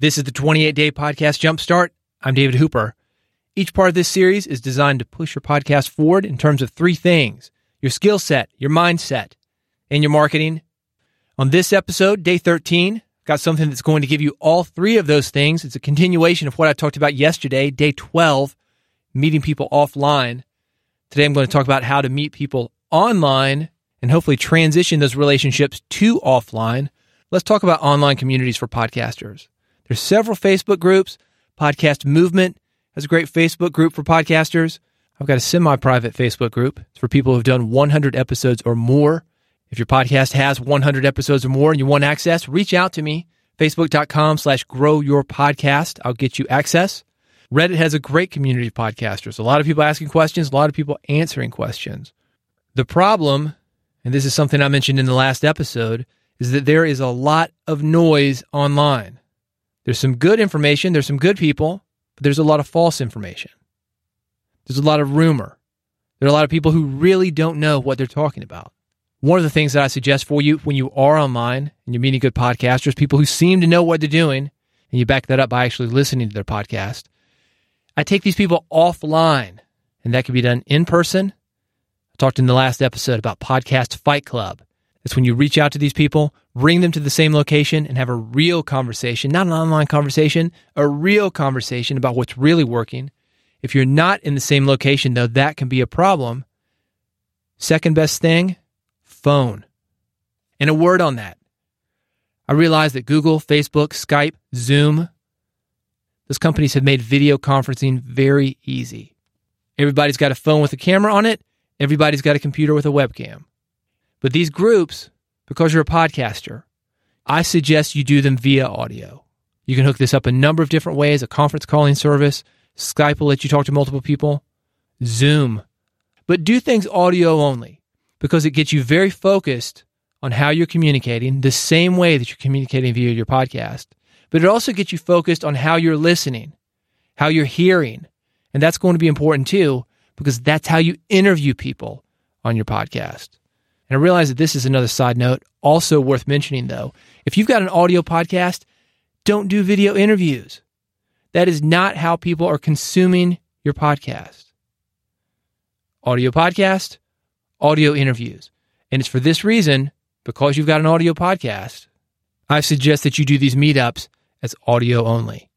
This is the 28 Day Podcast Jumpstart. I'm David Hooper. Each part of this series is designed to push your podcast forward in terms of three things your skill set, your mindset, and your marketing. On this episode, day 13, got something that's going to give you all three of those things. It's a continuation of what I talked about yesterday, day 12, meeting people offline. Today, I'm going to talk about how to meet people online and hopefully transition those relationships to offline. Let's talk about online communities for podcasters. There's several Facebook groups. Podcast Movement has a great Facebook group for podcasters. I've got a semi private Facebook group. It's for people who've done 100 episodes or more. If your podcast has 100 episodes or more and you want access, reach out to me. Facebook.com slash grow your podcast. I'll get you access. Reddit has a great community of podcasters. A lot of people asking questions, a lot of people answering questions. The problem, and this is something I mentioned in the last episode, is that there is a lot of noise online. There's some good information, there's some good people, but there's a lot of false information. There's a lot of rumor. There are a lot of people who really don't know what they're talking about. One of the things that I suggest for you when you are online and you're meeting good podcasters, people who seem to know what they're doing, and you back that up by actually listening to their podcast, I take these people offline, and that can be done in person. I talked in the last episode about Podcast Fight Club. It's when you reach out to these people, bring them to the same location, and have a real conversation, not an online conversation, a real conversation about what's really working. If you're not in the same location, though, that can be a problem. Second best thing, phone. And a word on that. I realize that Google, Facebook, Skype, Zoom, those companies have made video conferencing very easy. Everybody's got a phone with a camera on it, everybody's got a computer with a webcam. But these groups, because you're a podcaster, I suggest you do them via audio. You can hook this up a number of different ways a conference calling service, Skype will let you talk to multiple people, Zoom. But do things audio only because it gets you very focused on how you're communicating the same way that you're communicating via your podcast. But it also gets you focused on how you're listening, how you're hearing. And that's going to be important too because that's how you interview people on your podcast. And I realize that this is another side note, also worth mentioning though. If you've got an audio podcast, don't do video interviews. That is not how people are consuming your podcast. Audio podcast, audio interviews. And it's for this reason, because you've got an audio podcast, I suggest that you do these meetups as audio only.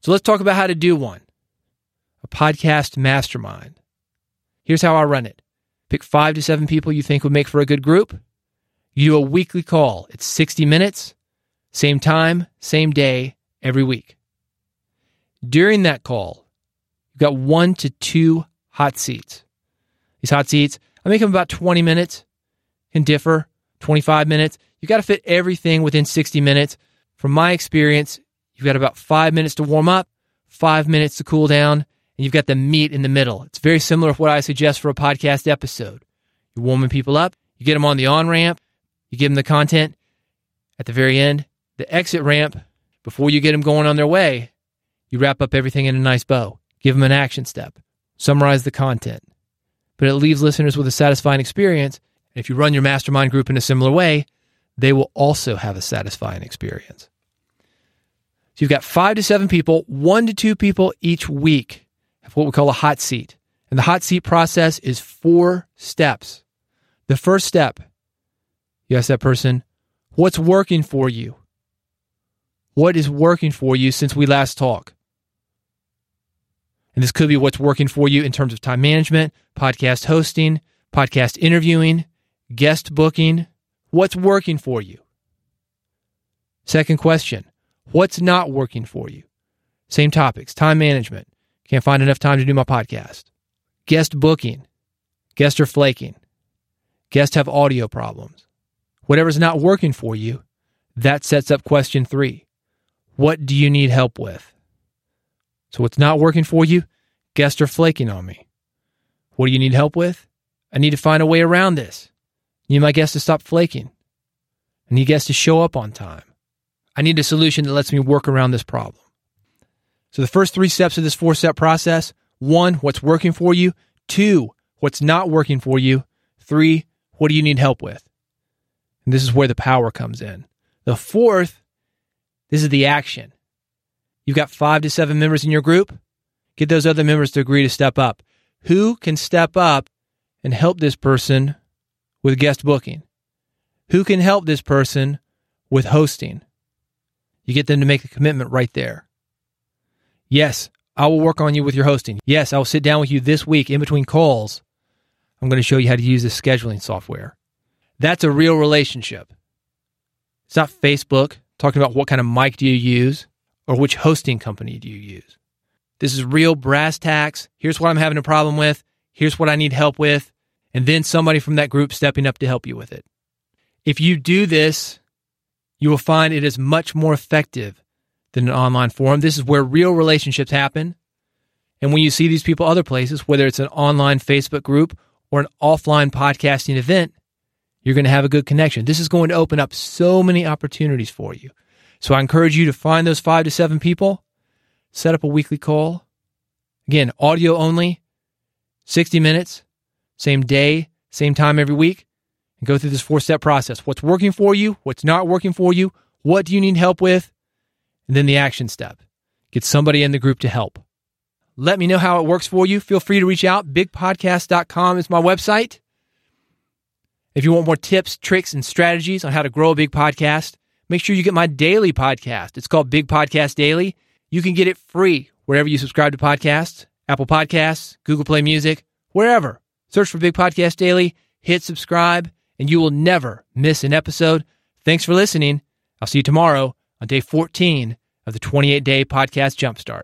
So let's talk about how to do one a podcast mastermind. Here's how I run it Pick five to seven people you think would make for a good group. You do a weekly call. It's 60 minutes, same time, same day, every week. During that call, you've got one to two hot seats. These hot seats, I make them about 20 minutes, can differ, 25 minutes. You've got to fit everything within 60 minutes. From my experience, you've got about five minutes to warm up, five minutes to cool down, and you've got the meat in the middle. It's very similar to what I suggest for a podcast episode. You're warming people up, you get them on the on ramp, you give them the content. At the very end, the exit ramp, before you get them going on their way, you wrap up everything in a nice bow. Give them an action step, summarize the content. But it leaves listeners with a satisfying experience. And if you run your mastermind group in a similar way, they will also have a satisfying experience. So you've got five to seven people, one to two people each week what we call a hot seat. And the hot seat process is four steps. The first step, you ask that person, what's working for you? What is working for you since we last talked? And this could be what's working for you in terms of time management, podcast hosting, podcast interviewing, guest booking. What's working for you? Second question, what's not working for you? Same topics, time management, can't find enough time to do my podcast. Guest booking. Guests are flaking. Guests have audio problems. Whatever's not working for you, that sets up question three. What do you need help with? So, what's not working for you? Guests are flaking on me. What do you need help with? I need to find a way around this. I need my guests to stop flaking. I need guests to show up on time. I need a solution that lets me work around this problem. So the first three steps of this four step process one, what's working for you. Two, what's not working for you. Three, what do you need help with? And this is where the power comes in. The fourth This is the action. You've got five to seven members in your group. Get those other members to agree to step up. Who can step up and help this person with guest booking? Who can help this person with hosting? You get them to make a commitment right there. Yes, I will work on you with your hosting. Yes, I will sit down with you this week in between calls. I'm going to show you how to use this scheduling software. That's a real relationship. It's not Facebook talking about what kind of mic do you use or which hosting company do you use. This is real brass tacks. Here's what I'm having a problem with. Here's what I need help with. And then somebody from that group stepping up to help you with it. If you do this, you will find it is much more effective than an online forum. This is where real relationships happen. And when you see these people other places, whether it's an online Facebook group or an offline podcasting event, you're going to have a good connection. This is going to open up so many opportunities for you. So I encourage you to find those five to seven people, set up a weekly call. Again, audio only, 60 minutes, same day, same time every week, and go through this four step process. What's working for you? What's not working for you? What do you need help with? And then the action step. Get somebody in the group to help. Let me know how it works for you. Feel free to reach out. Bigpodcast.com is my website. If you want more tips, tricks, and strategies on how to grow a big podcast, make sure you get my daily podcast. It's called Big Podcast Daily. You can get it free wherever you subscribe to podcasts, Apple Podcasts, Google Play Music, wherever. Search for Big Podcast Daily, hit subscribe, and you will never miss an episode. Thanks for listening. I'll see you tomorrow on day 14 of the 28 day podcast jumpstart.